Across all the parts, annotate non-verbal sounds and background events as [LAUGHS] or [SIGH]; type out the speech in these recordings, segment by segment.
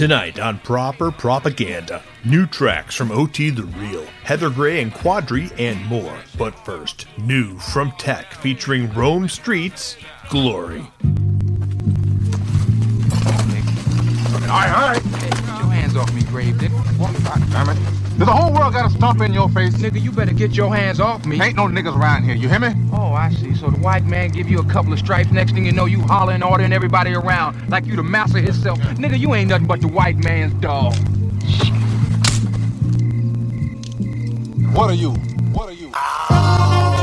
Tonight on Proper Propaganda, new tracks from OT the Real, Heather Grey and Quadry, and more. But first, new from Tek featuring Rome Streetz, Glory. Aye, aye. Get your hands off me, grave digger. What? God damn it. Does the whole world got to stomp in your face? Nigga, you better get your hands off me. Ain't no niggas around here, you hear me? Oh, I see. So the white man give you a couple of stripes. Next thing you know, you hollering, ordering everybody around like you the master himself. Nigga, you ain't nothing but the white man's dog. What are you? What are you?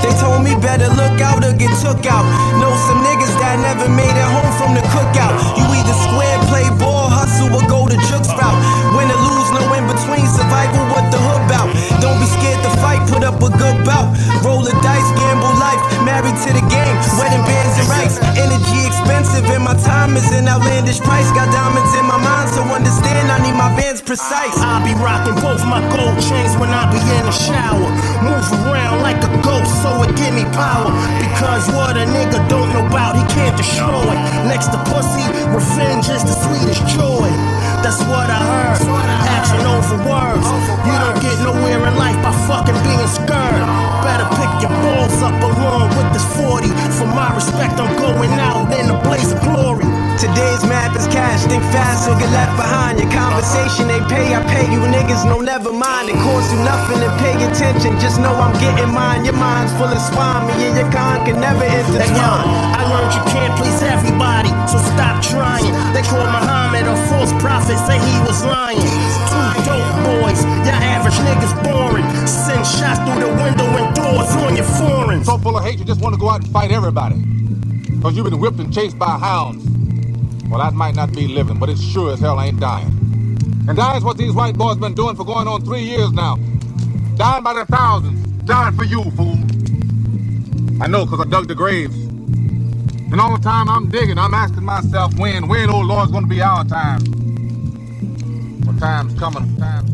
They told me better look out or get took out. Know some niggas that never made it home from the cookout. You either square, play ball, Survival, what the hood bout? Don't be scared to fight, put up a good bout. Roll the dice, gamble life, married to the game. Wedding bands and rights. Energy expensive, and my time is an outlandish price. Got diamonds in my mind, so understand I need my bands precise. I be rocking both my gold chains when I be in the shower. Move around like a ghost, so it give me power. Because what a nigga don't know about, he can't destroy. Next to pussy, revenge is the sweetest joy. That's what I heard. Action over words. You don't think fast or get left behind. Your conversation they pay, I pay you niggas, no never mind. It costs you nothing to pay attention, just know I'm getting mine. Your mind's full of swine, me and your con can never Hey, yo, intertwine. I learned you can't please everybody, so stop trying. They call Muhammad a false prophet, say he was lying. Two dope boys, your average niggas boring. Send shots through the window and doors on your foreigns. So full of hate, you just want to go out and fight everybody. Because you've been whipped and chased by hounds. Well, that might not be living, but it sure as hell ain't dying. And dying's what these white boys been doing for going on three years now. Dying by the thousands. Dying for you, fool. I know, because I dug the graves. And all the time I'm digging, I'm asking myself, when, when, oh Lord's gonna be our time? Well, time's coming. Time's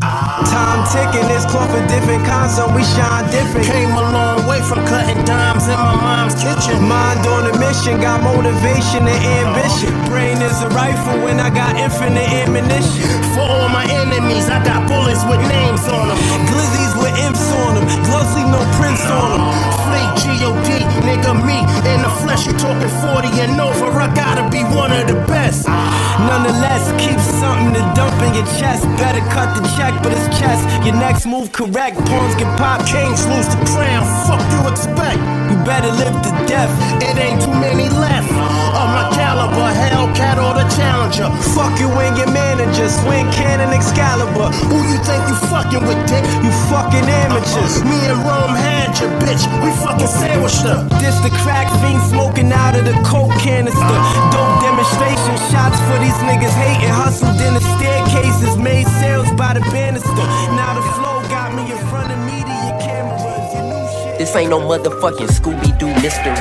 Time ticking, this cloth a different console, we shine different. Came a long way from cutting dimes in my mom's kitchen. Mind on a mission, got motivation and ambition. Brain is a rifle when I got infinite ammunition. For all my enemies, I got bullets with names on them. Glizzies with imps on them, leave no prints on them. Fleet G.O.D. Nigga, me in the flesh, you talking 40 and over. I gotta be one of the best. Nonetheless, keep something to dump in your chest. Better cut the check, but it's chest. Your next move correct, pawns get popped. Kings lose the crown, fuck you expect? You better live to death. It ain't too many left. Of my caliber, Hellcat or the Challenger. Fuck you and your manager, swing cannon Excalibur. Who you think you fucking with, dick? You fucking amateurs. Me and Rome had your bitch, we fucking sandwiched her. This the crack fiend smoking out of the coke canister. Dope demonstration shots for these niggas hating. Hustled in the staircases, made sales by the banister. Now the flow got This ain't no motherfucking Scooby Doo mystery.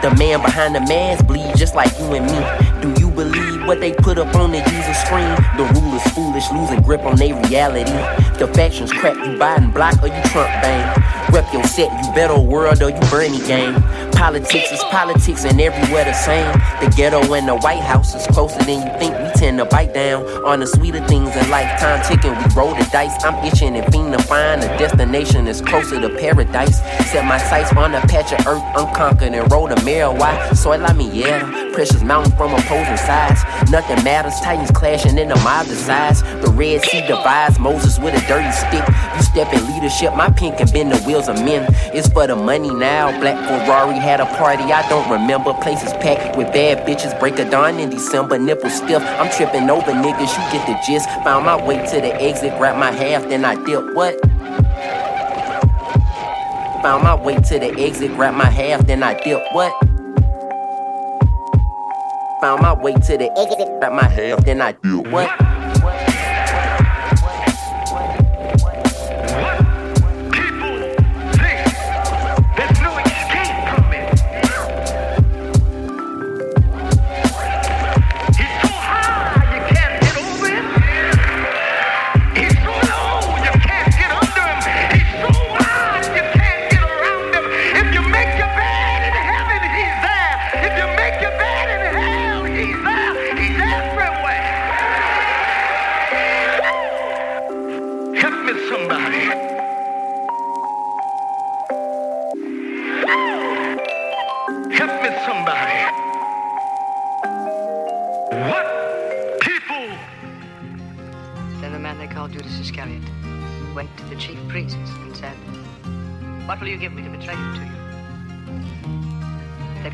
The man behind the mask bleed just like you and me. Do you believe what they put up on the user screen? The rulers foolish, losing grip on their reality. The factions crap, you Biden block or you Trump bang. Rep your set, you better world or you Bernie gang. Politics is politics and everywhere the same. The ghetto and the White House is closer than you think. Tend to bite down on the sweeter things in life. Time ticking, we roll the dice. I'm itching and fiend to find a destination that's closer to paradise. Set my sights on a patch of earth unconquered and roll the mirror. Why? Soy la mierda. Precious mounting from opposing sides. Nothing matters. Titans clashing in the mob size. The Red Sea divides Moses with a dirty stick. You step in leadership, my pen can bend the wheels of men. It's for the money now. Black Ferrari had a party, I don't remember. Places packed with bad bitches. Break a dawn in December, nipple stiff. I'm tripping over niggas, you get the gist. Found my way to the exit, grab my half, then I dip. What? Found my way to the exit, grab my half, then I dip. What? found my way to the exit at my half, Then I do what?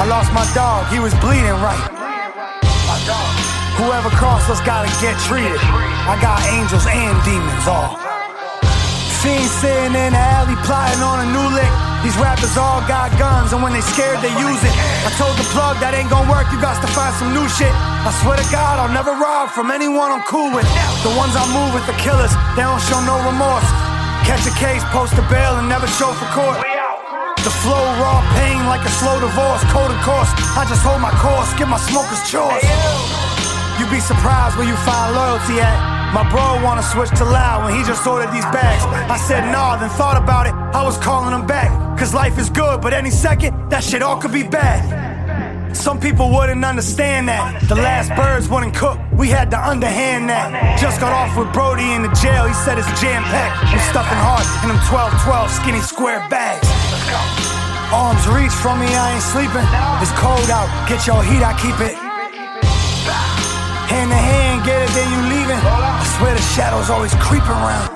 I lost my dog, he was bleeding right. Whoever crossed us gotta get treated. I got angels and demons all. Fiends sitting in the alley plotting on a new lick. These rappers all got guns, and when they scared, they use it. I told the plug that ain't gonna work, you got to find some new shit. I swear to God, I'll never rob from anyone I'm cool with. The ones I move with, the killers, they don't show no remorse. Catch a case, post a bail, and never show for court. The flow, raw pain like a slow divorce, Cold of course. I just hold my course, get my smokers chores. You'd be surprised where you find loyalty at. My bro wanna switch to loud when he just ordered these bags. I said nah, then thought about it. I was calling him back. Cause life is good, but any second, that shit all could be bad. Some people wouldn't understand that. The last birds wouldn't cook, we had to underhand that. Just got off with Brody in the jail, he said it's jam packed. I'm stuffing hard in them 12 12 skinny square bags. Arms reach from me, I ain't sleeping. It's cold out, get your heat, I keep it. Hand to hand, get it, then you leaving. I swear the shadows always creeping around.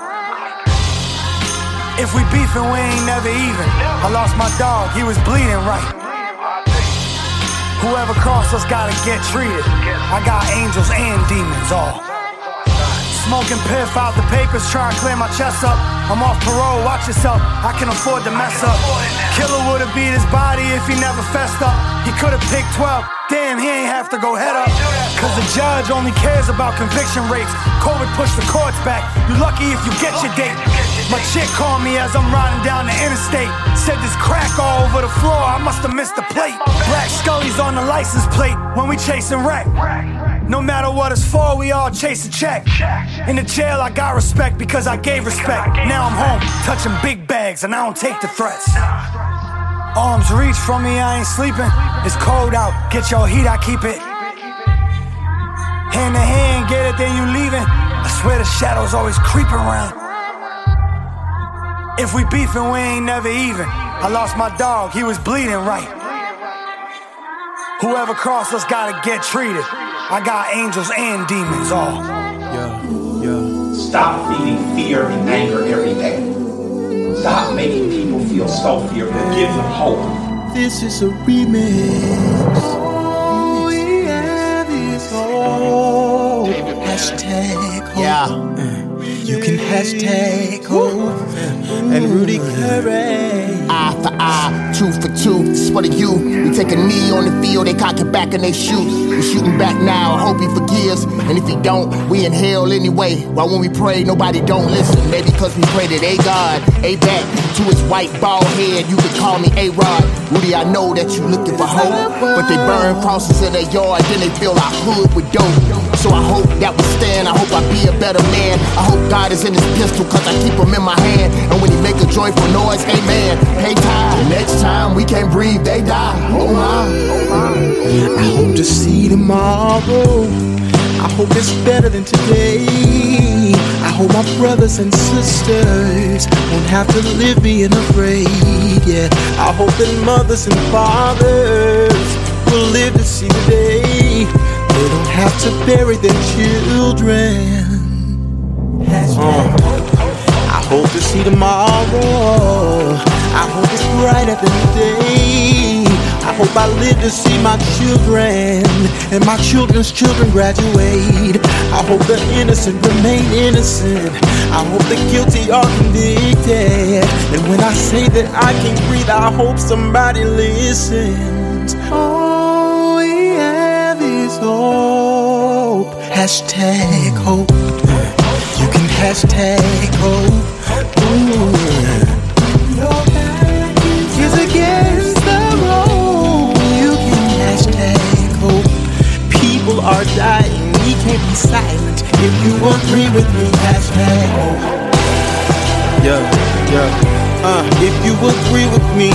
If we beefing, we ain't never even. I lost my dog, he was bleeding right. Whoever crossed us gotta get treated. I got angels and demons all. Smoking piff out the papers, trying to clear my chest up. I'm off parole, watch yourself, I can afford to mess up. Killer would've beat his body if he never fessed up. He could've picked 12, damn, he ain't have to go head up. Cause the judge only cares about conviction rates. COVID pushed the courts back, you lucky if you get your date. My chick called me as I'm riding down the interstate. Said this crack all over the floor, I must've missed the plate. Black Scully's on the license plate when we chasing wreck. No matter what it's for, we all chase a check. In the jail, I got respect because I gave respect. Now I'm home, touching big bags, and I don't take the threats. Arms reach from me, I ain't sleeping. It's cold out, get your heat, I keep it. Hand to hand, get it, then you leaving. I swear the shadows always creeping around. If we beefing, we ain't never even. I lost my dog, he was bleeding right. Whoever crossed us gotta get treated. I got angels and demons all. Yeah, yeah. Stop feeding fear and anger every day. Stop making people feel so fearful. Give them hope. This is a remix. All we have is hope. Hashtag hope. Yeah. Mm. You can hashtag hope and Rudy Curry. Eye for eye, two for two, This for the you. We take a knee on the field, they cock it back and they shoot. We shooting back now, I hope he forgives. And if he don't, we in hell anyway. Why when we pray, nobody don't listen? Maybe because we pray that a God, a back to his white bald head. You can call me A Rod. Rudy, I know that you looking for hope. But they burn crosses in their yard, then they fill our hood with dope. So I hope that we stand. I hope I be a better man. I hope God is in his pistol, cause I keep him in my hand. And when he make a joyful noise, amen. Hey, time. The next time we can't breathe, they die. Oh my, oh my. I hope to see tomorrow. I hope it's better than today. I hope my brothers and sisters won't have to live being afraid. Yeah, I hope that mothers and fathers will live to see the day they don't have to bury their children. Uh, I hope to see tomorrow. I hope it's brighter than today. I hope I live to see my children and my children's children graduate. I hope the innocent remain innocent. I hope the guilty are convicted. And when I say that I can't breathe, I hope somebody listens. All we hope. Hashtag hope. You can hashtag hope. Is against the road. You can hashtag hope. People are dying. We can't be silent. If you agree with me, hashtag hope. Yeah, yeah. Uh, if you agree with me,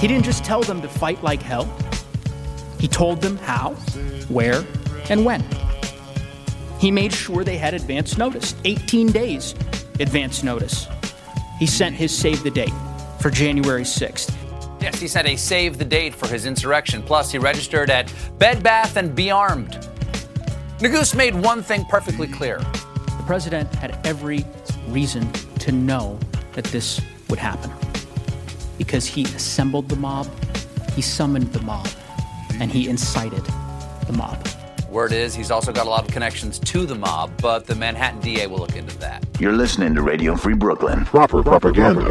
He didn't just tell them to fight like hell, he told them how, where, and when. He made sure they had advance notice 18 days advance notice. He sent his save the date for January 6th. Yes, he set a save the date for his insurrection. Plus, he registered at Bed Bath and Be Armed. Neguse made one thing perfectly clear. The president had every reason to know that this would happen because he assembled the mob, he summoned the mob, and he incited the mob. Word is he's also got a lot of connections to the mob, but the Manhattan DA will look into that. You're listening to Radio Free Brooklyn. Proper propaganda.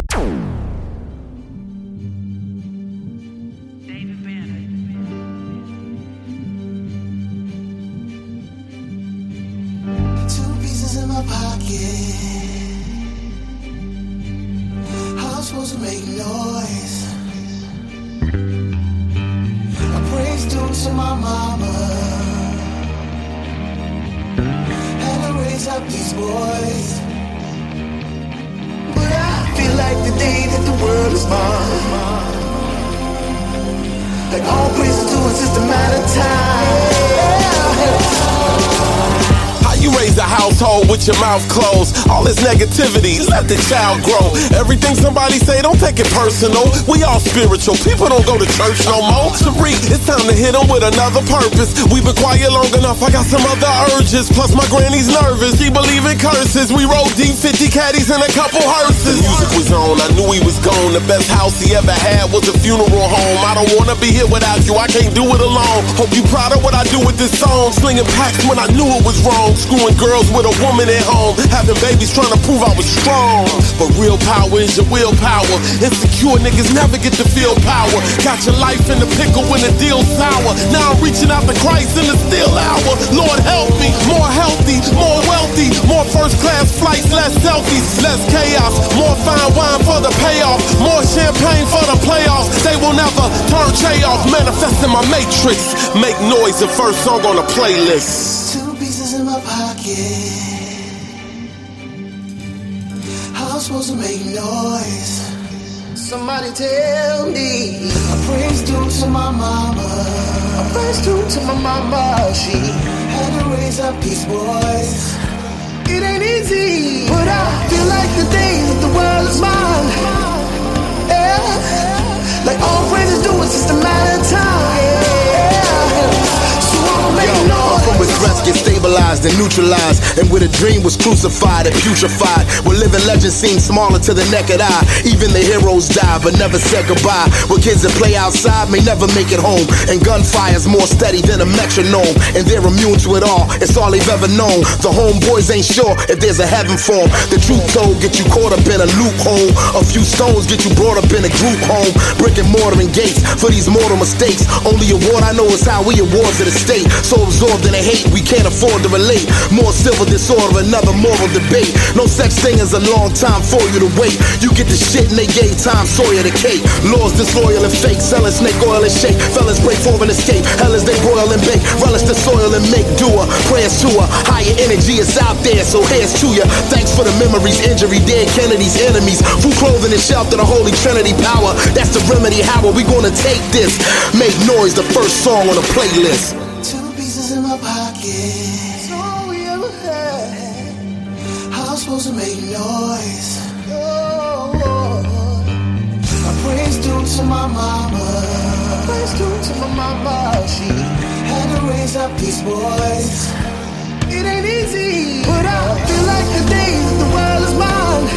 Mouth closed? All this negativity, let the child grow. Everything somebody say, don't take it personal. We all spiritual. People don't go to church no more. Tariq, it's time to hit them with another purpose. We've been quiet long enough. I got some other urges. Plus my granny's nervous. She believe in curses. We rode deep 50 caddies and a couple hearses. The music was on. I knew he was gone. The best house he ever had was a funeral home. I don't wanna be here without you. I can't do it alone. Hope you proud of what I do with this song. Slinging packs when I knew it was wrong. Screwing girls with a woman at home. Having babies trying to prove I was strong. But real power is your willpower. Insecure niggas never get to feel power. Got your life in the pickle when the deal's sour. Now I'm reaching out to Christ in the still hour. Lord help me. More healthy, more wealthy. More first class flights, less selfies, less chaos. More fine wine for the payoff. More champagne for the playoffs. They will never turn Che off. Manifesting my matrix. Make noise, the first song on the playlist. Two pieces in my pocket. I'm supposed to make noise? Somebody tell me. I praise due to my mama. I praise due to my mama. She had to raise up these boys. It ain't easy, but I feel like the day that the world is mine. Yeah, like all praises do is just a matter of time. Yeah, with threats get stabilized and neutralized. And where a dream was crucified and putrefied. Where living legends seem smaller to the naked eye. Even the heroes die but never said goodbye. Where kids that play outside may never make it home. And gunfire's more steady than a metronome. And they're immune to it all, it's all they've ever known. The homeboys ain't sure if there's a heaven for 'em. The truth told get you caught up in a loophole. A few stones get you brought up in a group home. Brick and mortar and gates for these mortal mistakes. Only award I know is how we award to the state. So absorbed in the hate, we can't afford to relate. More civil disorder, another moral debate. No such thing as a long time for you to wait. You get the shit and they gave time Sawyer the cake. Laws disloyal and fake, selling snake oil and shake. Fellas break for and escape. Hell as they broil and bake. Relish the soil and make doer. Prayers to her. Higher energy is out there, so here's to ya. Thanks for the memories, injury, dead Kennedy's enemies. Food, clothing, and shelter, the Holy Trinity power. That's the remedy. How are we gonna take this? Make noise, the first song on the playlist. Two pieces in my pocket. That's all we ever had. How I'm supposed to make noise? Oh, I praise due to my mama. Praise due to my mama. She had to raise up these boys. It ain't easy, but I feel like the days the world is mine.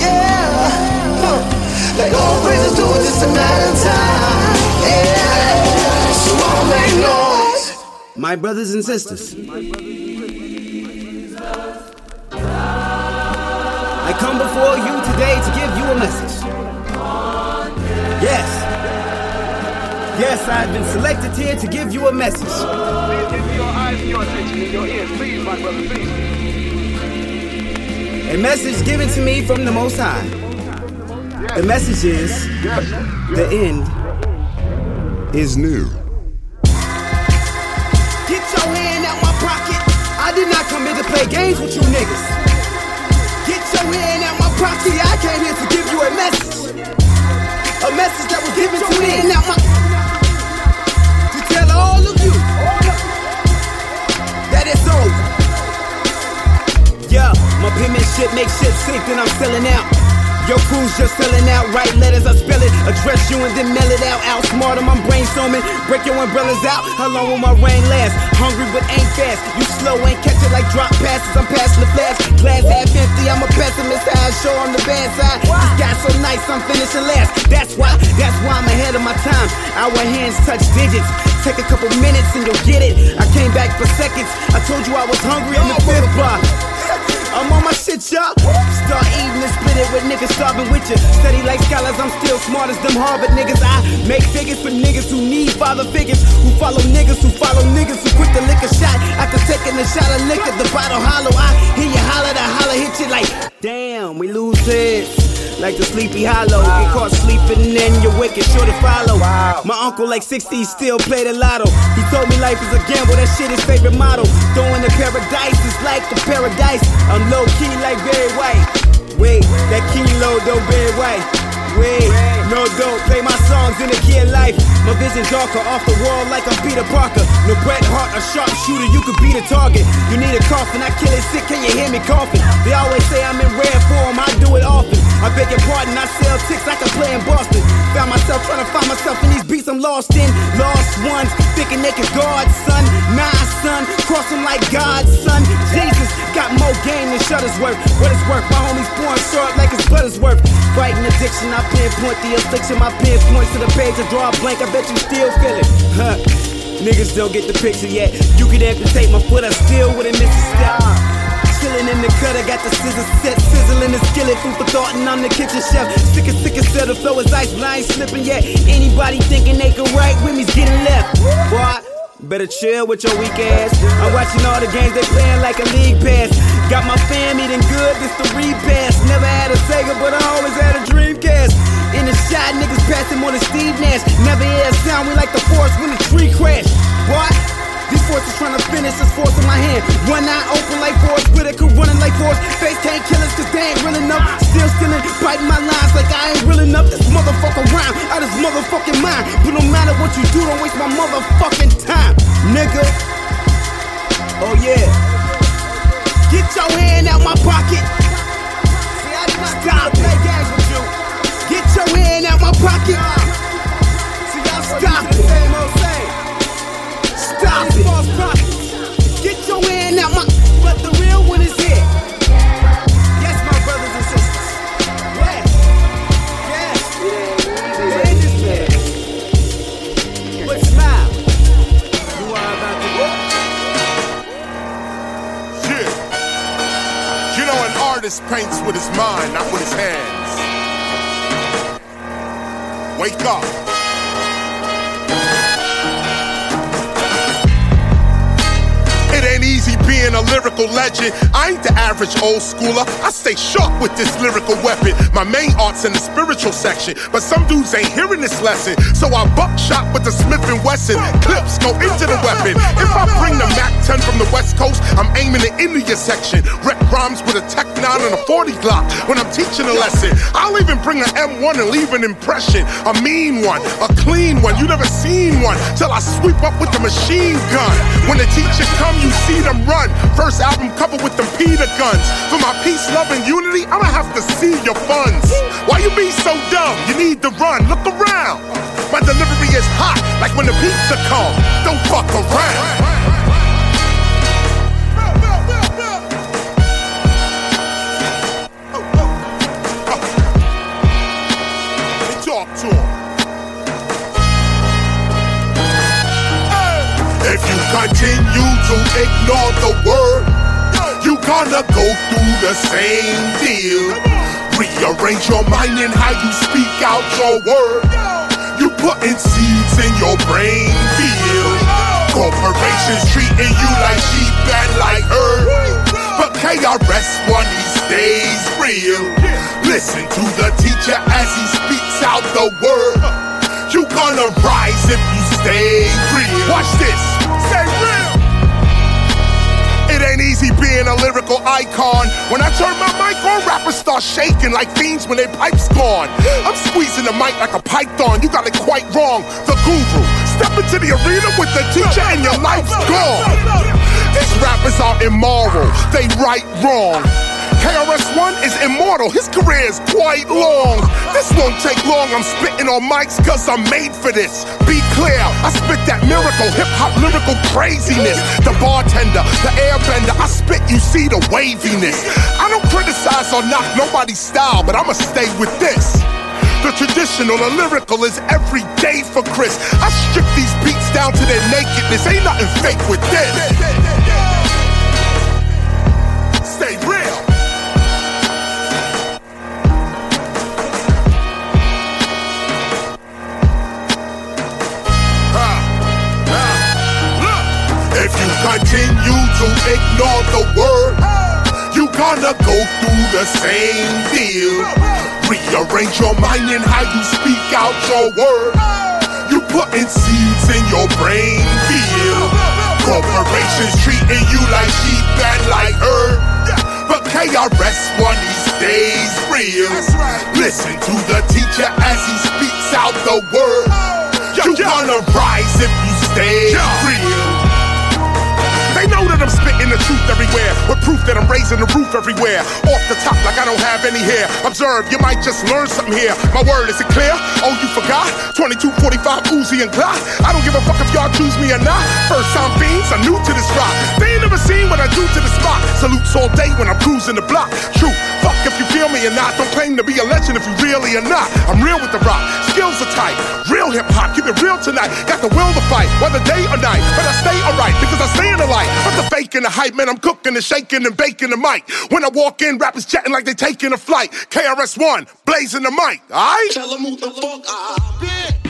Yeah, huh. like all praises do it, it's a matter of time. Yeah, so I'll make noise. My brothers and sisters, I come before you today to give you a message. Yes. Yes, I've been selected here to give you a message. Please give me your eyes and your attention and your ears, please, my brother, please. A message given to me from the Most High. The message is the end is new. Did not come here to play games with you niggas. Get your hand out my pocket. I came here to give you a message. A message that was given to me. Now my to tell all of you that it's over. Yeah, my penmanship makes shit sink, then I'm selling out. Your crew's just selling out, write letters, I spell it, address you and then mail it out. Outsmart 'em, I'm brainstorming, break your umbrellas out. How long will my rain last? Hungry but ain't fast. You slow, ain't catch it like drop passes. I'm passing the flash, glass half empty. I'm a pessimist, I show on the bad side. This guy's so nice, I'm finishing last. That's why, that's why I'm ahead of my time. Our hands touch digits. Take a couple minutes and you'll get it. I came back for seconds. I told you I was hungry in the fifth bar. I'm on my shit, y'all. Start eating and split it with niggas starving with you. Steady like scholars, I'm still smart as them Harvard niggas. I make figures for niggas who need father figures, who follow niggas, who follow niggas who quit the liquor shot. After taking a shot of liquor, the bottle hollow. I hear you holler, the holler hit you like, damn, we lose heads. Like the sleepy hollow, get caught sleeping and you're wicked, sure to follow. My uncle, like 60, still play the lotto. He told me life is a gamble, that shit his favorite motto. Throwing the paradise is like the paradise. I'm low key like Barry White. Wait, that kilo don't Barry White. Wait, no don't play my songs in the key of life. My vision darker off the wall like I'm Peter Parker. No Bret Hart, a sharpshooter, you could be the target. You need a coffin, I kill it sick, can you hear me coughing? They always say I'm in rare form, I do it often. I beg your pardon, I sell ticks, I can play in Boston. Found myself trying to find myself in these beats I'm lost in. Lost ones, thinking they could guard, son. Nah, son, cross them like God, son. Jesus got more game than Shuttlesworth. What it's worth, my homies pouring short like it's Buttersworth. Fighting addiction, I pinpoint the affliction. My pen points to the page, I draw a blank, I bet you still feel it. Huh. Niggas don't get the picture yet. You could amputate my foot, I still wouldn't miss a step. Chillin' in the cut, I got the scissors set, sizzling the skillet, food for thought, and I'm the kitchen chef. Sick as sick as set, the flow is ice, but slipping yet. Anybody thinking they can write with me's getting left. Boy, better chill with your weak ass. I'm watching all the games they playing like a league pass. Got my fam eating good, this the repass. Never had a Sega, but I always had a Dreamcast. In the shot, niggas passing more than Steve Nash. Never hear a sound, we like the forest when the tree crash. What? These forces trying to finish this force in my hand. One eye open like Forest Whitaker, running like Forrest. Face can't kill us cause they ain't real enough. Still stealing, biting my lines like I ain't real enough. This motherfucker rhyme out his motherfucking mind. But no matter what you do, don't waste my motherfucking time, nigga. Oh yeah. Get your hand out my pocket. See, I did not Stop play games with you. Get your hand out my pocket. See, y'all stop Yes, my brothers and sisters. Yes. Yes. But smile. You are about to. Shit. You know, an artist paints with his mind, not with his hands. Wake up. Being a lyrical legend. I ain't the average old schooler. I stay sharp with this lyrical weapon. My main art's in the spiritual section, but some dudes ain't hearing this lesson. So I buckshot with the Smith and Wesson. Clips go into the weapon. If I bring the Mac 10 from the West Coast, I'm aiming into your section. Wreck rhymes with a Tech 9 and a 40 Glock when I'm teaching a lesson. I'll even bring an M1 and leave an impression. A mean one, a clean one. You never seen one till I sweep up with the machine gun. When the teacher come, you see them run. First album cover with them Peter guns. For my peace, love, and unity, I'ma have to see your funds. Why you be so dumb? You need to run. Look around. My delivery is hot, like when the pizza come. Don't fuck around. Continue to ignore the word, you gonna go through the same deal. Rearrange your mind and how you speak out your word. You putting seeds in your brain field. Corporations treating you like sheep and like herd. But KRS One, he stays real. Listen to the teacher as he speaks out the word. You gonna rise if you stay real. Watch this. Easy being a lyrical icon. When I turn my mic on, rappers start shaking like fiends when their pipes gone. I'm squeezing the mic like a python. You got it quite wrong. The guru. Step into the arena with the teacher and your life's gone. These rappers are immoral. They right wrong. KRS-One is immortal, his career is quite long. This won't take long, I'm spitting on mics cause I'm made for this. Be clear, I spit that miracle, hip-hop lyrical craziness. The bartender, the airbender, I spit, you see the waviness. I don't criticize or knock nobody's style, but I'ma stay with this. The traditional, the lyrical is every day for Chris. I strip these beats down to their nakedness, ain't nothing fake with this. Continue to ignore the word, you gonna go through the same deal. Rearrange your mind and how you speak out your word. You putting seeds in your brain field. Corporations treating you like sheep and like herd. But KRS-One, he stays real. Listen to the teacher as he speaks out the word. You gonna rise if you stay real. They know that I'm spitting the truth everywhere, with proof that I'm raising the roof everywhere. Off the top, like I don't have any hair. Observe, you might just learn something here. My word, is it clear? Oh, you forgot? 22, 45, Uzi, and Glock. I don't give a fuck if y'all choose me or not. First time fiends, I'm new to this rock. They ain't never seen what I do to the spot. Salutes all day when I'm cruising the block. True, if you feel me or not. Don't claim to be a legend if you really are not. I'm real with the rock, skills are tight. Real hip hop, keep it real tonight. Got the will to fight, whether day or night. But I stay alright because I stay in the light. But the fake and the hype, man, I'm cooking and shaking and baking the mic. When I walk in, rappers chatting like they taking a flight. KRS-One, blazing the mic, alright? Tell them who the fuck I been.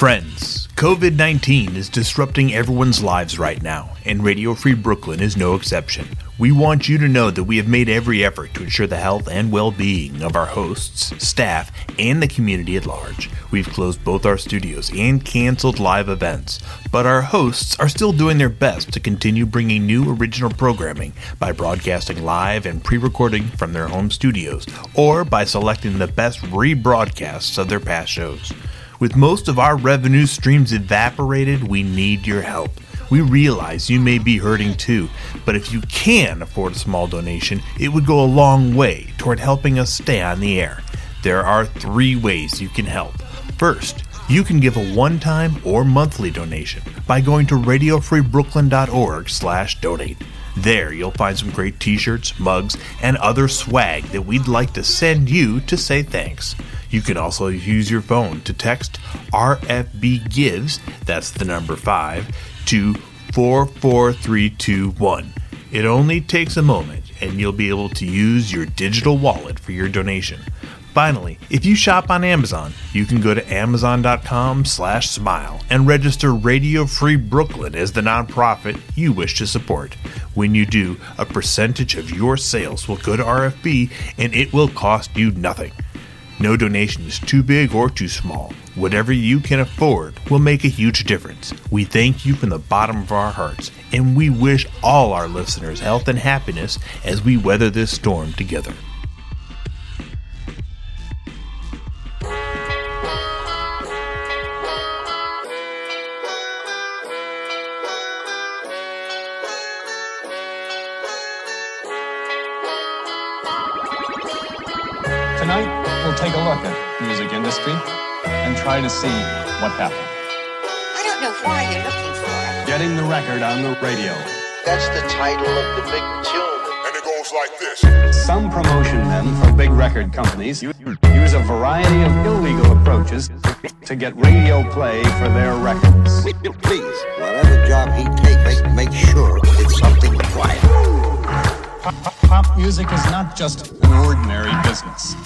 Friends, COVID 19 is disrupting everyone's lives right now, and Radio Free Brooklyn is no exception. We want you to know that we have made every effort to ensure the health and well being of our hosts, staff, and the community at large. We've closed both our studios and canceled live events, but our hosts are still doing their best to continue bringing new original programming by broadcasting live and pre recording from their home studios, or by selecting the best rebroadcasts of their past shows. With most of our revenue streams evaporated, we need your help. We realize you may be hurting too, but if you can afford a small donation, it would go a long way toward helping us stay on the air. There are three ways you can help. First, you can give a one-time or monthly donation by going to radiofreebrooklyn.org slash donate. There, you'll find some great t shirts, mugs, and other swag that we'd like to send you to say thanks. You can also use your phone to text RFB Gives, that's the number 5, to 44321. It only takes a moment, and you'll be able to use your digital wallet for your donation. Finally, if you shop on Amazon, you can go to amazon.com slash smile and register Radio Free Brooklyn as the nonprofit you wish to support. When you do, a percentage of your sales will go to RFB and it will cost you nothing. No donation is too big or too small. Whatever you can afford will make a huge difference. We thank you from the bottom of our hearts, and we wish all our listeners health and happiness as we weather this storm together. See what happened. I don't know why you're looking for it. Getting the record on the radio. That's the title of the big tune. And it goes like this. Some promotion men from big record companies use a variety of illegal approaches to get radio play for their records. Please, whatever job he takes, make sure it's something quiet. Pop, pop- pop music is not just an ordinary business.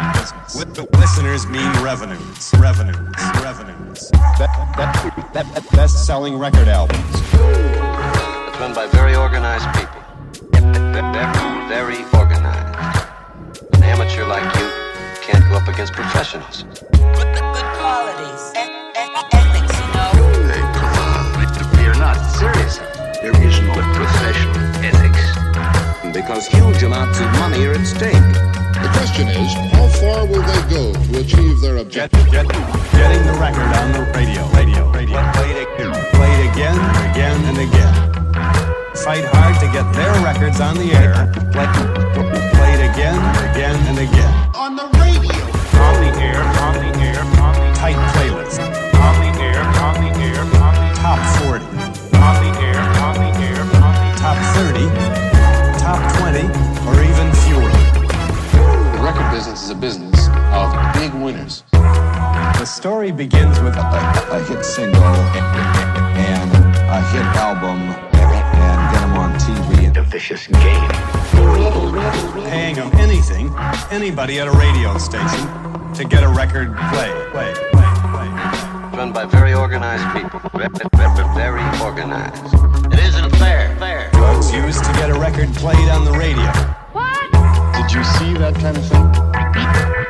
Business. Business. With the listeners mean revenues. Revenues. Revenues. That, that, that, that best-selling record albums. It's run by very organized people. Very, very organized. An amateur like you can't go up against professionals. With the good qualities. Ethics, you know. Hey, come on. We are not serious. There is no professional ethics. Because huge amounts of money are at stake. The question is, how far will they go to achieve their objective? get, getting the record on the radio. Radio. Radio. Play it, play it again, again, and again. Fight hard to get their records on the air. Play, play it again, again, and again. On the radio. On the air, on the air, on the tight is a business of big winners. The story begins with a, a hit single and a hit album and get them on TV. A vicious game. paying them anything, anybody at a radio station, to get a record play. Play, play, play. Run by very organized people. Very organized. It isn't fair. Fair. Drugs used to get a record played on the radio. What? Did you see that kind of thing?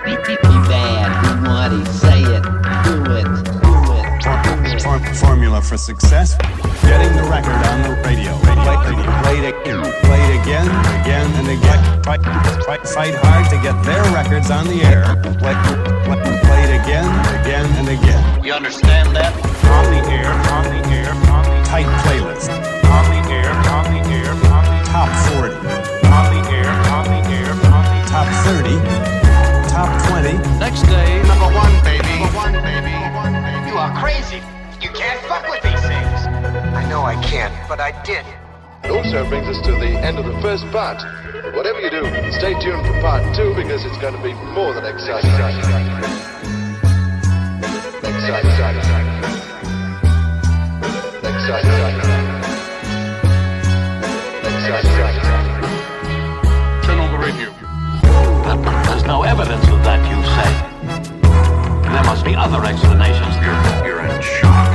Be bad, be naughty, say it, do it, do it. For- formula for success: getting the record on the radio. Radio, radio. Played it, played again, again, and again. Fight, fight, fight hard to get their records on the air. Play, play, played again, again, and again. You understand that? On the air, on the air, on the tight playlist. On the air, on the air, on the top 40. Next day, Number one, baby. Number one, baby. You are crazy. You can't fuck with these things. I know I can't, but I did. It also brings us to the end of the first part. But whatever you do, stay tuned for part two because it's going to be more than exciting. Exciting. Exciting. Exciting. Must be other explanations. You're, you're in shock.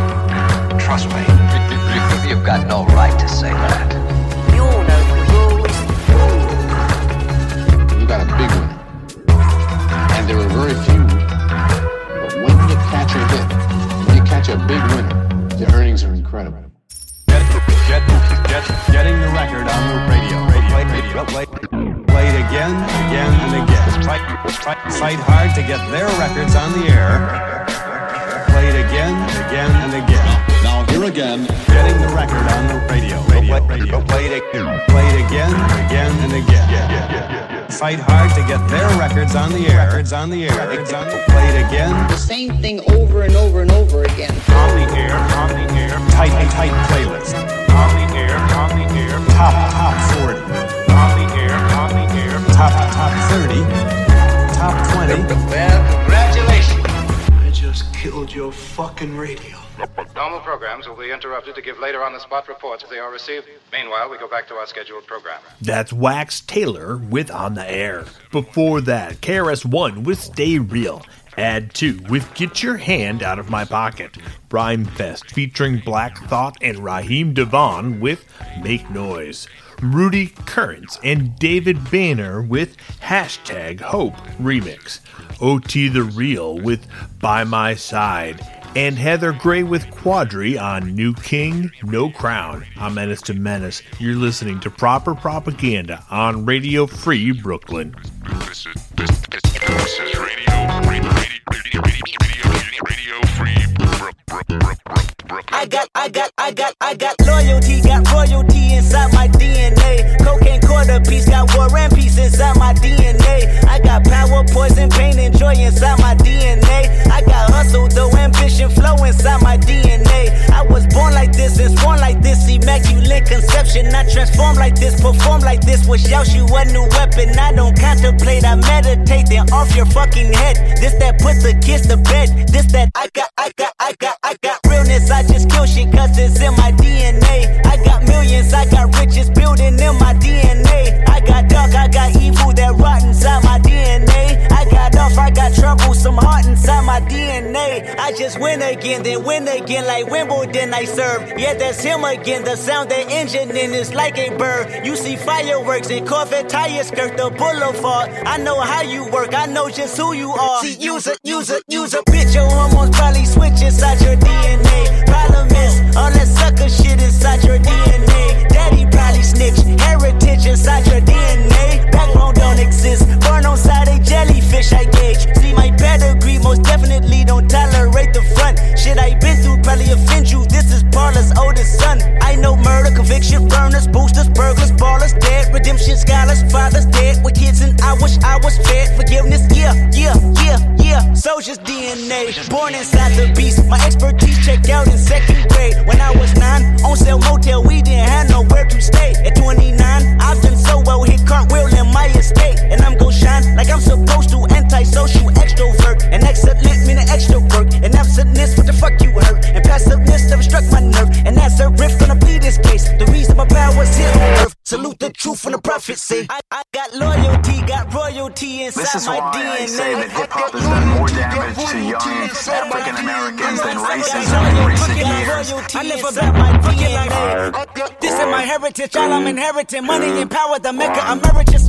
Trust me. [LAUGHS] You've got no right to say that. You all know the rules. You got a big one. And there are very few. But when you catch a hit, when you catch a big winner, the earnings are incredible. Get, get, get, getting the record on the radio. Radio, radio. Play, play it again, again, again. Fight, fight, fight hard to get their records on the air. Play it again, again, and again. Now, here again. Getting the record on the radio. Radio. radio. Play it, play again, again, and again. Fight hard to get their records on the air. Records on the air. Records on the Play it again. The same thing over and over and over again. On the air. On the air. Tight, tight playlist. On the air. On the air. Top, top 40. On the air. On the air. Top, top 30. Your fucking radio. Normal programs will be interrupted to give later on the spot reports if they are received. Meanwhile, we go back to our scheduled program. That's Wax Tailor with On the Air. Before that, KRS-One with Stay Real. Add-2 with Get Your Hand Out of My Pocket. Rhymefest featuring Black Thought and Raheem DeVaughn with Make Noise. Rudy Currence and David Banner with Hashtag Hope Remix. OT The Real with By My Side. And Heather Grey with Quadry on New King, No Crown. I'm Menace to Menace. You're listening to Proper Propaganda on Radio Free Brooklyn. This is, radio, free Brook, Brook, Brook, Brook, Brooklyn. I got, I got, I got, I got loyalty, got royalty inside my DNA. Cocaine quarter piece, got war and peace inside my DNA. I got power, poison, pain, and joy inside my DNA. I got hustle, though ambition, flow inside my DNA. I was born like this and sworn like this, immaculate conception. I transform like this, perform like this, wish out you a new weapon. I don't contemplate, I meditate, then off your fucking head. This that put the kids to bed. This that I got, I got, I got, I got realness. I just kill shit cause it's in my DNA. I got millions, I got riches building in my DNA. I got dark, I got evil that rot inside my DNA. I got off, I got trouble, some heart inside my DNA. I just win again, then win again like Wimbledon then I serve. Yeah, that's him again. The sound that engine in is like a bird. You see fireworks and Corvette tires skirt the boulevard. I know how you work, I know just who you are. See, use a, use a, use a bitch. Your hormones probably switch inside your DNA. Problem is, all that sucker shit inside your DNA. Daddy probably snitch, heritage inside your DNA. Backbone don't exist, burn on side a jellyfish I gauge. See my pedigree, most definitely don't tolerate the front. Shit I been through probably offend you. This is Paula's oldest son. I know murder, conviction, burners, boosters, burglars, ballers, dead, redemption, scholars, fathers dead with kids, and I wish I was fed. Forgiveness, yeah, yeah, yeah, yeah. Soldier's DNA, born inside the beast. My expertise checked out in second grade. When I was nine, on sale motel, we didn't have nowhere to stay. At 29, I've done so well, hit cartwheel in my estate. And I'm gon' shine like I'm supposed to. Antisocial extrovert. And excellent meaning extra work. And absentness, what the fuck you hurt? And passiveness never struck my nerve. And that's a riff gonna be this case. The reason my power's here on earth. Salute the truth from the prophecy. I, I got loyalty, got royalty inside This is my why DNA. I say that hip hop has done more damage to young African Americans than racism in recent years. I live about my DNA. This is my heritage, all I'm inheriting. Money and power, the mecca emeritus.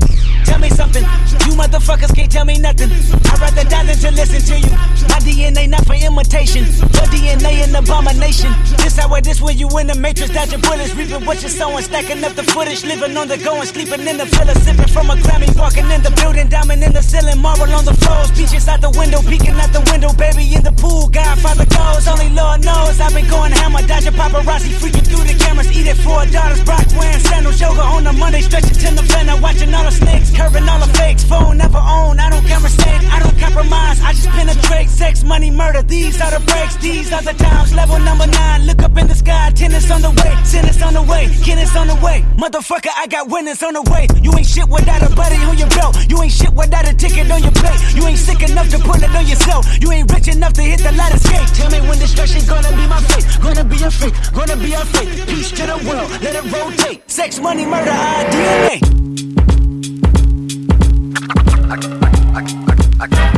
Me something, you motherfuckers can't tell me nothing. I'd rather die than to listen to you. My DNA not for imitation, your DNA an abomination. This how it is when you in the matrix, dodging bullets, reaping what you're sowing, stacking up the footage, living on the go and sleeping in the villa, sipping from a Grammy, walking in the building, diamond in the ceiling, marble on the floors, beaches out the window, peeking out the window, baby in the pool, Godfather goes, only Lord knows I've been going hammer, dodging paparazzi, freaking through the cameras, eating four daughters, Brock wearing sandals, yoga on the Monday, stretching to November, watching all the snakes, curving all the fakes, phone never own, I don't conversate, I don't compromise, I just penetrate, sex, money, murder, these are the breaks, these are the times, level number nine, look up in the sky, tennis on the way, tennis on the way, tennis on the way, motherfucker, I got winners on the way, you ain't shit without a buddy on your belt, you ain't shit without a ticket on your plate, you ain't sick enough to put it on yourself, you ain't rich enough to hit the ladder skate, tell me when destruction gonna be my fate, gonna be a fate, gonna be a fate, peace to the world, let it rotate, sex, money, murder, our DNA. I come real with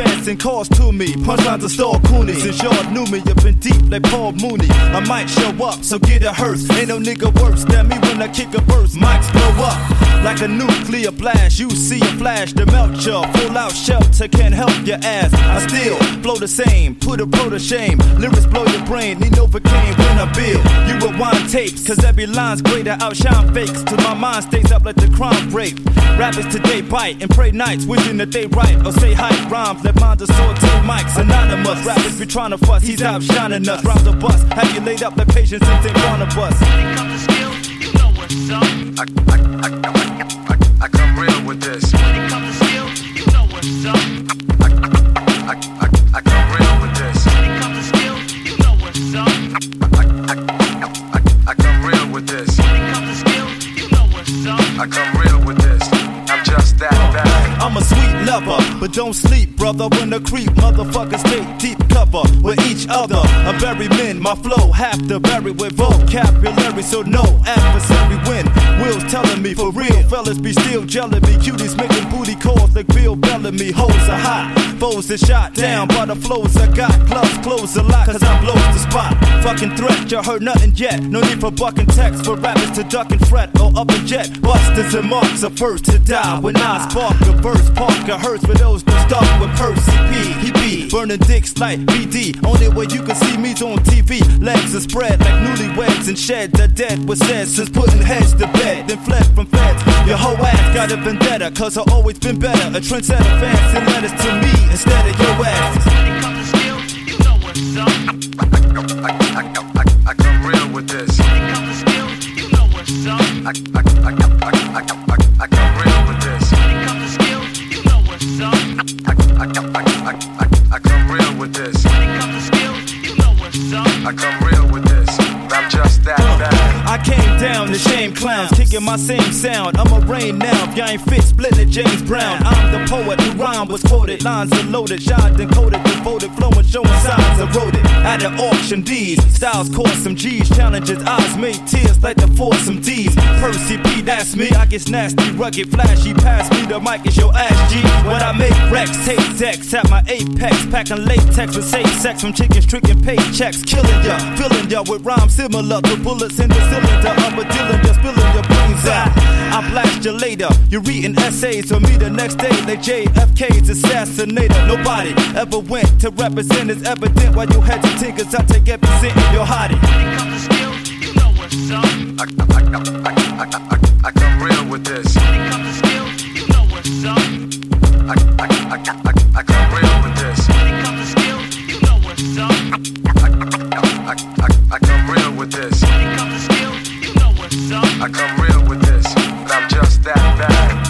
and calls to me. Punchlines and star cooney. Since y'all knew me, up in deep like Paul Mooney. I might show up, so get a hearse. Ain't no nigga worse than me when I kick a verse, mics blow up. Like a nuclear blast, you see a flash to melt your full out shelter can't help your ass. I still flow the same, put a pro to shame. Lyrics blow your brain, need Novocaine when I build. You rewind tapes, cause every line's greater outshine fakes. Till my mind stays up like the crime rate. Rappers today bite and pray nights, wishing that they write or say hype rhymes. Let minds assault take mics, anonymous. Rappers be trying to fuss, he's outshining us. Rhymes a bust, have you laid up the patience since they want to bust? I, I, I, I, I come real with this. When it comes to skills, you know what's up. I, I, I, I come real with this. When it comes to skills, you know what's up. I, I, I, I come real with this. When it comes to skills, you know what's up. I come real with this. I'm just that bad. I'm a sweet lover, but don't sleep, brother. When the creep motherfuckers take deep cover with each other. I bury men, my flow have to bury with vocabulary, so no adversary win. Will's telling me for real, fellas be still gelling me. Cuties making booty calls like Bill Bellamy. Hoes are hot, foes are shot down by the flows I got. Gloves close a lot, cause I blows the spot. Fucking threat, you heard nothing yet. No need for bucking text for rappers to duck and fret or up and jet. Busters and marks are first to die when I spark a verse. Parker hurts for those that start with Percee P. He be burning dicks like BD. Only way you can see me's on TV. Legs are spread like newlyweds and shed the dead. Was said since putting heads to bed, then fled from feds. Your whole ass got a vendetta, cause I always been better. A trendsetter, fans send letters to me instead of your ass. I, I, I, I come real with this. When it comes to skills, you know what's up. I, I, I, I, I, I, I, I, I, I, I, come real with this. When it comes to skills, you know what's up. I come real I came down to shame clowns, kicking my same sound. I'm a rain now, if y'all ain't fit, splitting it, James Brown. I'm the poet the rhyme was quoted, lines are loaded, shot and coded, devoted, flowing, showing signs eroded. At an auction, D's styles cost some G's, challenges eyes made tears like the foursome D's. Percee P, that's me. I get nasty, rugged, flashy. Pass me the mic, it's your ass G. When I make Rex, take decks at my apex, packing latex with safe sex from chickens, tricking paychecks, killing ya, filling ya with rhymes similar to bullets in the cylinder of a dealer, just spilling your brains out. I blast you later. You're reading essays on me the next day, like JFK's assassinator. Nobody ever went to represent. It's evident why you hesitate, cause I take every cent in your hottie. I, I, I, I, I, I come real with this. When it comes to skills, you know what's up. I, I, I, I, I come real with this. When it comes to skills, you know what's up. I, I, I, I, I come real with this. I come real with this, but I'm just that bad.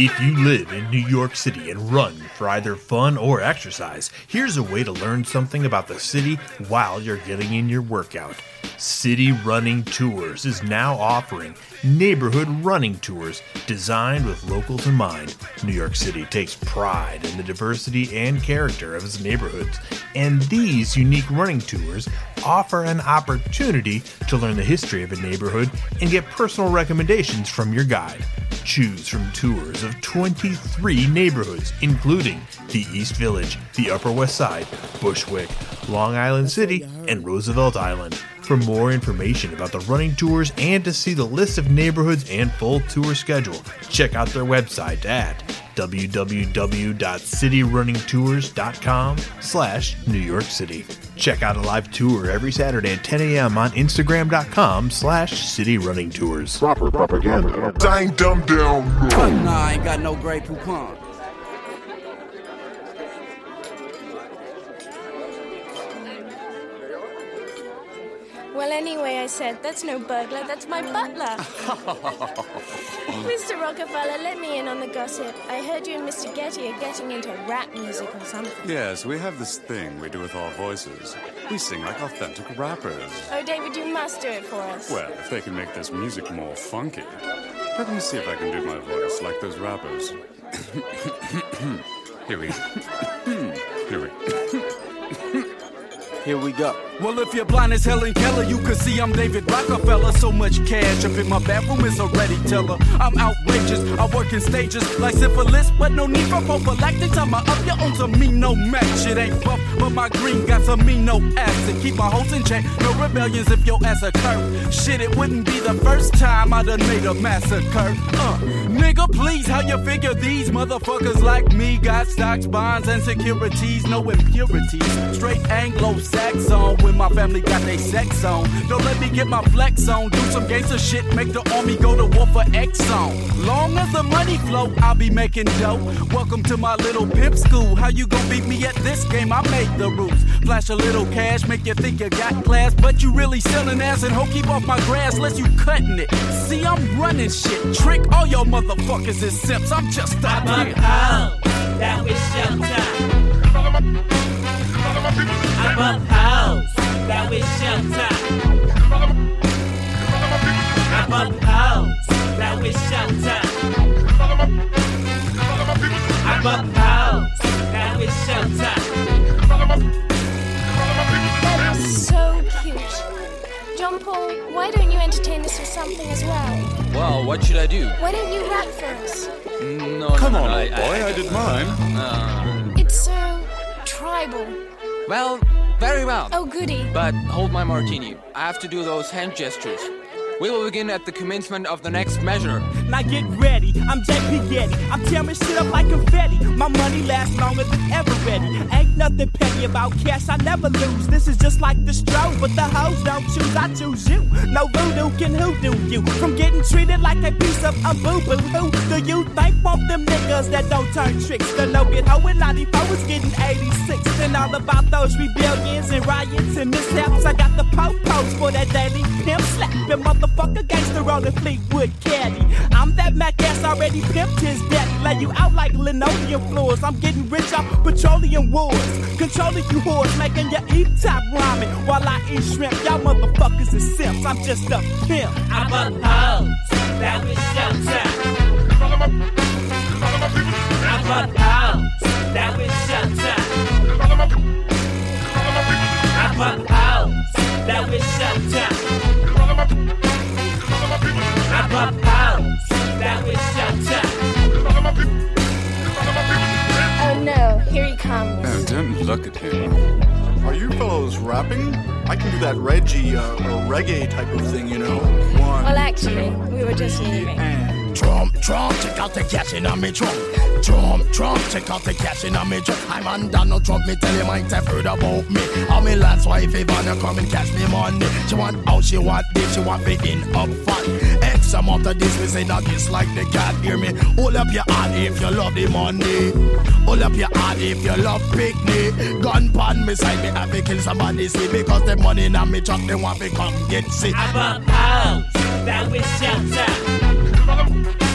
If you live in New York City and run for either fun or exercise, here's a way to learn something about the city while you're getting in your workout. City Running Tours is now offering neighborhood running tours designed with locals in mind. New York City takes pride in the diversity and character of its neighborhoods, and these unique running tours offer an opportunity to learn the history of a neighborhood and get personal recommendations from your guide. Choose from tours of 23 neighborhoods, including the East Village, the Upper West Side, Bushwick, Long Island City, and Roosevelt Island. For more information about the running tours and to see the list of neighborhoods and full tour schedule, check out their website at www.cityrunningtours.com slash New York City. Check out a live tour every Saturday at 10 a.m. on Instagram.com slash City Running Tours. Proper propaganda. Dang dumb down. Nah, I ain't got no Grey Poupon. Well, anyway, I said, that's no burglar, that's my butler. [LAUGHS] Mr. Rockefeller, let me in on the gossip. I heard you and Mr. Getty are getting into rap music or something. Yes, we have this thing we do with our voices. We sing like authentic rappers. Oh, David, you must do it for us. Well, if they can make this music more funky. Let me see if I can do my voice like those rappers. [COUGHS] Here we go. [COUGHS] Here we Here we go. Well, if you're blind as Helen Keller, you can see I'm David Rockefeller. So much cash up in my bathroom is already teller. I'm outrageous. I work in stages like syphilis, but no need for prophylactics. I'm a up your own to me, no match. It ain't buff, but my green got some amino acid. Keep my hoes in check. No rebellions if your ass occur. Shit, it wouldn't be the first time I done made a massacre. Uh, nigga, please, how you figure these motherfuckers like me got stocks, bonds, and securities, no impurities. Straight Anglo-Saxon when my family got they sex on. Don't let me get my flex on. Do some gangster shit, make the army go to war for X on. Long as the money flow, I'll be making dough. Welcome to my little pimp school. How you gon' beat me at this game? I made the rules. Flash a little cash, make you think you got class, but you really selling ass and hoe keep off my grass, unless you cutting it. See, I'm running shit. Trick all your motherfuckers is simps. I'm just out here. That was showtime. I'm house. That was showtime. I'm house. That was showtime. I'm house. That was showtime. That is so cute. John Paul, why don't you entertain us with something as well? Well, what should I do? Why don't you rap for us? No, Come no, on, no, old boy, I did mine. Uh, It's so tribal. Well, very well. Oh, goody. But hold my martini. I have to do those hand gestures. We will begin at the commencement of the next measure. Now get ready, I'm JP Getty. I'm tearing shit up like confetti. My money lasts longer than ever ready. Ain't nothing petty about cash, I never lose. This is just like the stroke, but the hoes don't choose, I choose you. No voodoo can hoodoo you from getting treated like a piece of a boo boo. Who do you think want them niggas that don't turn tricks? The no get hoe in 94 is getting 86. And all about those rebellions and riots and mishaps. I got the po-pos for that daily pimp slap. And motherfucker gangster on the Fleetwood caddy. I'm that Mac ass already pimped his daddy. Lay you out like linoleum floors. I'm getting rich off petroleum wars. Controlling you whores, making you eat top ramen while I eat shrimp. Y'all motherfuckers is simps. I'm just a pimp. I'm up house. That was showtime. I'm up house. That was showtime. I'm up house. That was showtime. I'm. That was showtime. Oh no, here he comes. Oh, don't look at him. Are you fellows rapping? I can do that Reggie uh, or reggae type of thing, you know. One. Well, actually, we were just leaving. Trump, Trump, check out the cash in on me trunk. Trump, Trump, check out the cash in on me trunk. I'm on Donald Trump, me tell you might have heard about me. All me last wife, Ivana, come and cash me money. She want out, she want this, she want begin up front. Amount of this, we say that this like the cat, hear me. Hold up your hand if you love the money. Hold up your hand if you love picnic. Gun pan me side, me have to kill somebody, see, because the money in me truck, they want to come get sick. I'm up house. That was showtime.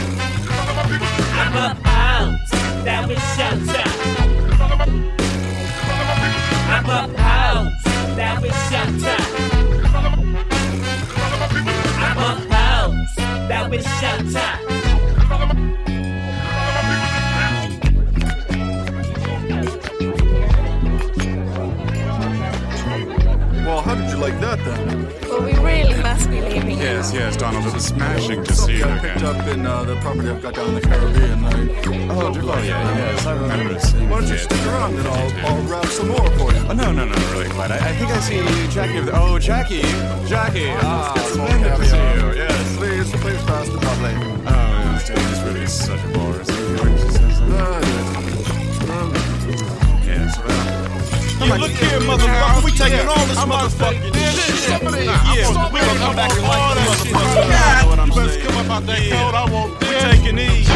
Out that cold. I won't. We taking these.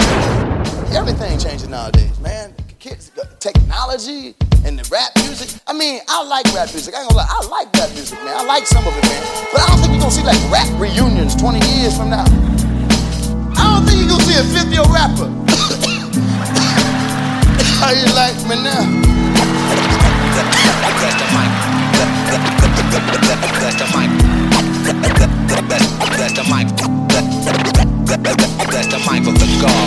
Everything changing nowadays, man. Kids, technology and the rap music. I mean, I like rap music. I ain't gonna lie, I like rap music, man. I like some of it, man. But I don't think you're gonna see like rap reunions 20 years from now. I don't think you're gonna see a 50 year rapper. [COUGHS] How you like me now? That's the mic. That's the mic. That's the mic.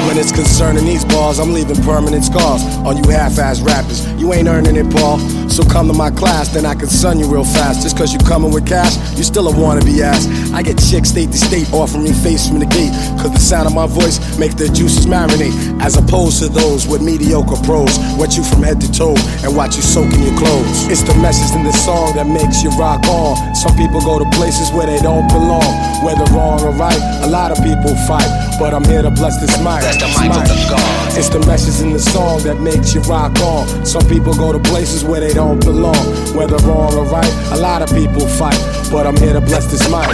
When it's concerning these bars, I'm leaving permanent scars on you half-ass rappers. You ain't earning it, Paul. So come to my class, then I can sun you real fast. Just cause you coming with cash, you still a wannabe ass. I get chicks state to state offering me face from the gate. Cause the sound of my voice make their juices marinate. As opposed to those with mediocre pros. Wet you from head to toe and watch you soak in your clothes. It's the message in the song that makes you rock on. Some people go to places where they don't belong. Whether wrong or right, a lot of people fight. But I'm here to bless this mic. That's the mic of the God. It's the message in the song that makes you rock on. Some people go to places where they don't belong. Whether wrong or right, a lot of people fight. But I'm here to bless this mic.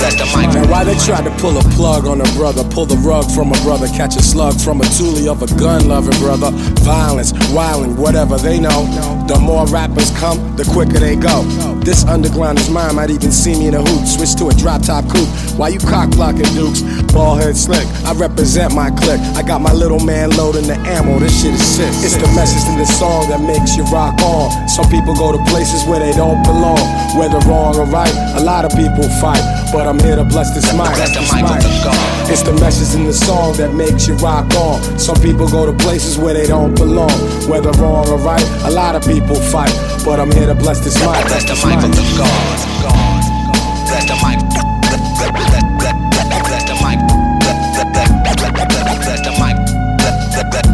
Now, why they try to pull a plug on a brother, pull the rug from a brother, catch a slug from a toolie of a gun loving brother. Violence, wilding, whatever they know. The more rappers come, the quicker they go. This underground is mine, might even see me in a hoop. Switch to a drop top coupe. Why you cock blocking dukes? Ball head slick. I represent my clique. I got my little man loading the ammo. This shit is sick. It's the message in the song that makes you rock on. Some people go to places where they don't belong. Whether wrong or right, a lot of people fight. But I'm here to bless this mic. That's the mic of the God. It's the message in the song that makes you rock on. Some people go to places where they don't belong. Whether wrong or right, a lot of people fight. But I'm here to bless this mic. That's the mic of the God. That's the mic. That's the mic. That's the mic.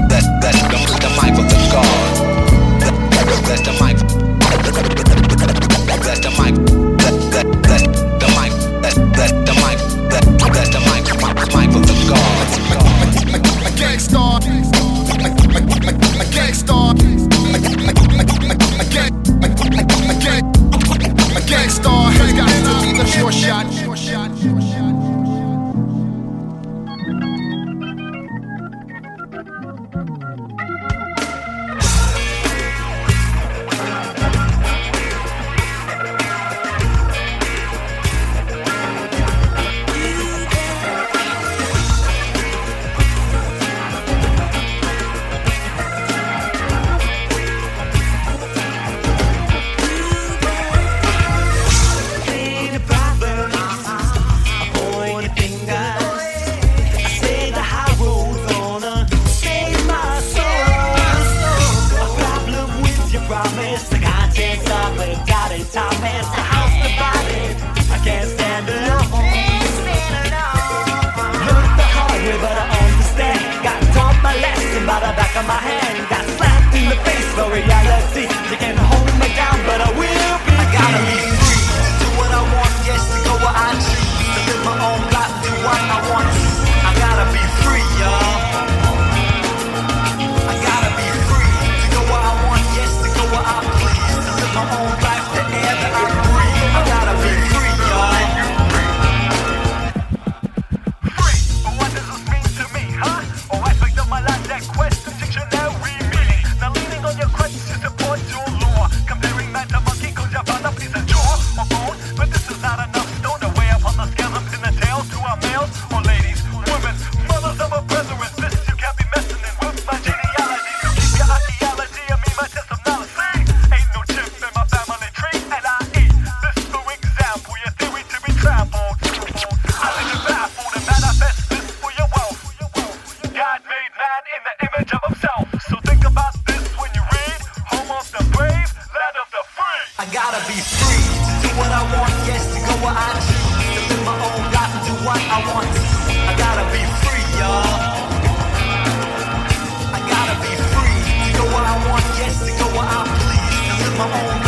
Please,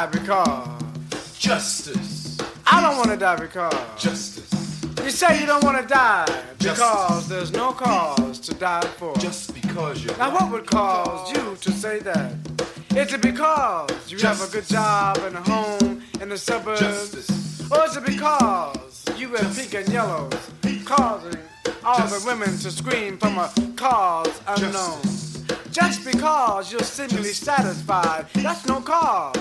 die because. Justice. I don't want to die because. Justice. You say you don't want to die Justice. because there's no cause to die for. Just because you're Now, what would cause you to say that? Is it because you have a good job and a home in the suburbs? Justice. Or is it because you wear pink and yellows, causing all the women to scream from a cause unknown? Just because you're seemingly satisfied, that's no cause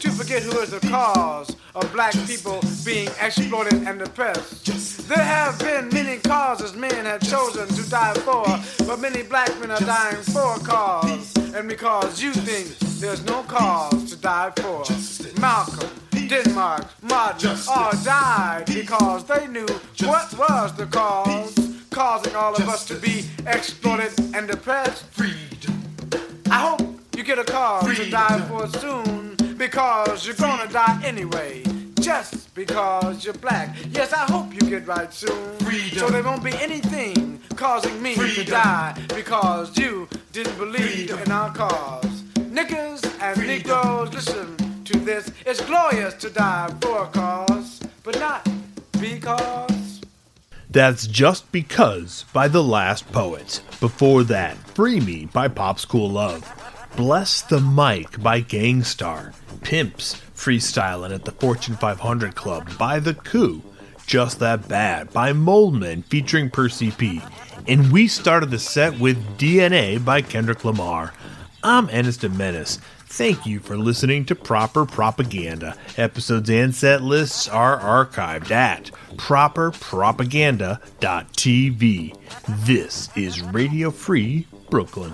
to forget who is the cause of black people being exploited and oppressed. There have been many causes men have chosen to die for, but many black men are dying for a cause, and because you think there's no cause to die for. Malcolm, Denmark, Martin all died because they knew what was the cause, causing all of us to be exploited and oppressed. Freedom. I hope you get a cause to die for soon because you're gonna die anyway. Just because you're black. Yes, I hope you get right soon. So there won't be anything causing me to die because you didn't believe in our cause. Niggas and Negroes, listen to this. It's glorious to die for a cause, but not because. That's Just Because by The Last Poets. Before that, Free Me by Pop's Cool Love. Bless the Mic by Gang Starr. Pimps freestyling at the Fortune 500 Club by The Coup. Just That Bad by Molemen featuring Percee P. And we started the set with DNA by Kendrick Lamar. I'm de Menace. Thank you for listening to Proper Propaganda. Episodes and set lists are archived at properpropaganda.tv. This is Radio Free Brooklyn.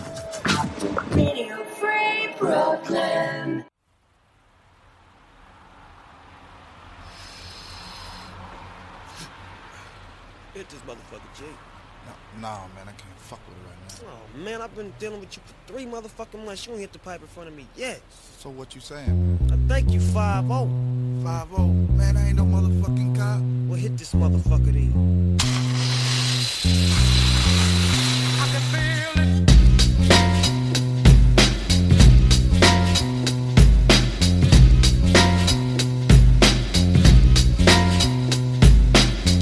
Radio Free Brooklyn. Hit this motherfucker, G. No, nah, man, I can't fuck with it right now. Oh man, I've been dealing with you for three motherfucking months. You ain't hit the pipe in front of me yet. So what you saying? I thank you, 5 0. 5 0. Man, I ain't no motherfucking cop. Well, hit this motherfucker then.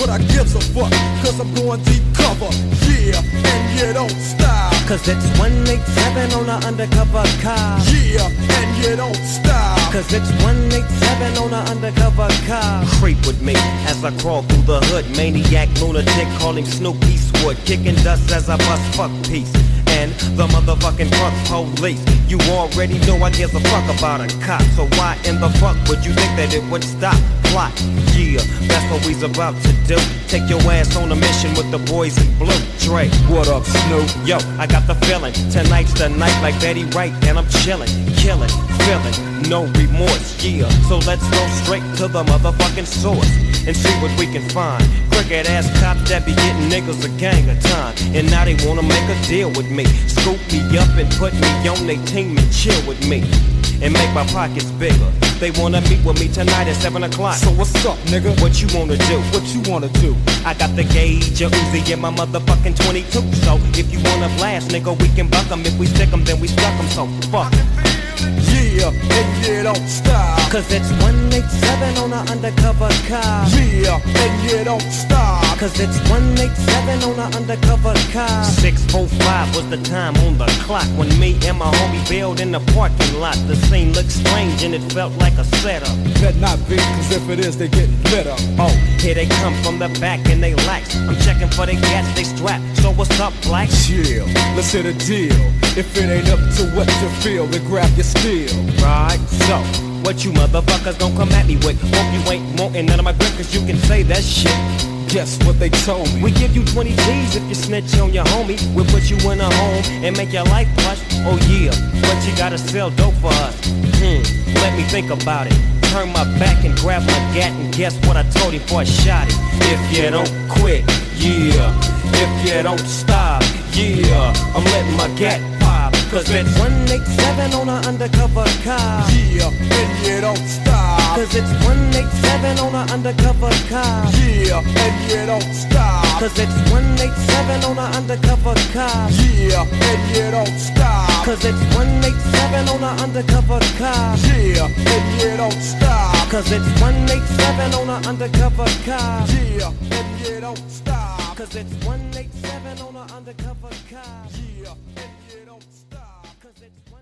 But I gives a fuck, cause I'm going deep cover. Yeah, and you don't stop. Cause it's 187 on an undercover car. Yeah, and you don't stop. Cause it's 187 on an undercover car. Creep with me as I crawl through the hood. Maniac, lunatic, calling Snoop Eastwood. Kicking dust as I bust fuck peace. The motherfucking fuck police. You already know I give a fuck about a cop. So why in the fuck would you think that it would stop? Plot. Yeah, that's what we's about to do. Take your ass on a mission with the boys in blue. Dre, what up, Snoop? Yo, I got the feeling. Tonight's the night like Betty Wright, and I'm chilling, killing, feeling, no remorse. Yeah, so let's go straight to the motherfucking source and see what we can find. Crooked ass cops that be getting niggas a gang of time, and now they wanna make a deal with me. Scoop me up and put me on they team and chill with me. And make my pockets bigger. They wanna meet with me tonight at 7 o'clock. So what's up, nigga? What you wanna do? What you wanna do? I got the gauge, a Uzi, and my motherfucking 22. So if you wanna blast, nigga, we can buck 'em. If we stick 'em, then we stuck 'em. So fuck. Yeah, and you don't stop. Cause it's 187 on an undercover car. Yeah, and you don't stop. Cause it's 187 on an undercover car. 645 was the time on the clock when me and my homie bailed in the parking lot. The scene looked strange and it felt like a setup. Bet not be, cause if it is, they get lit up. Oh, here they come from the back and they lax. I'm checking for the gas, they strap. So what's up, black? Chill, let's hit a deal. If it ain't up to what you feel, then grab your steel. Right, so what you motherfuckers gon' come at me with? Hope you ain't wantin' none of my grip, cause you can say that shit. Guess what they told me? We give you 20 G's if you snitch on your homie. We'll put you in a home and make your life plush. Oh yeah, but you gotta sell dope for us. Hmm, let me think about it. Turn my back and grab my gat and guess what I told him before I shot it. If you don't quit, yeah. If you don't stop, yeah. I'm letting my gat pop. Cause it's 187 on an undercover car. Yeah, and you don't stop. Cause it's 187 on an undercover car. Yeah, and you don't stop. Cause it's 187 on an undercover car. Yeah, and you don't stop. Cause it's 187 on an undercover car. Yeah, and you don't stop. Cause it's 187 on an undercover car. Yeah, and you don't stop. Cause it's 187 on an undercover car. Yeah,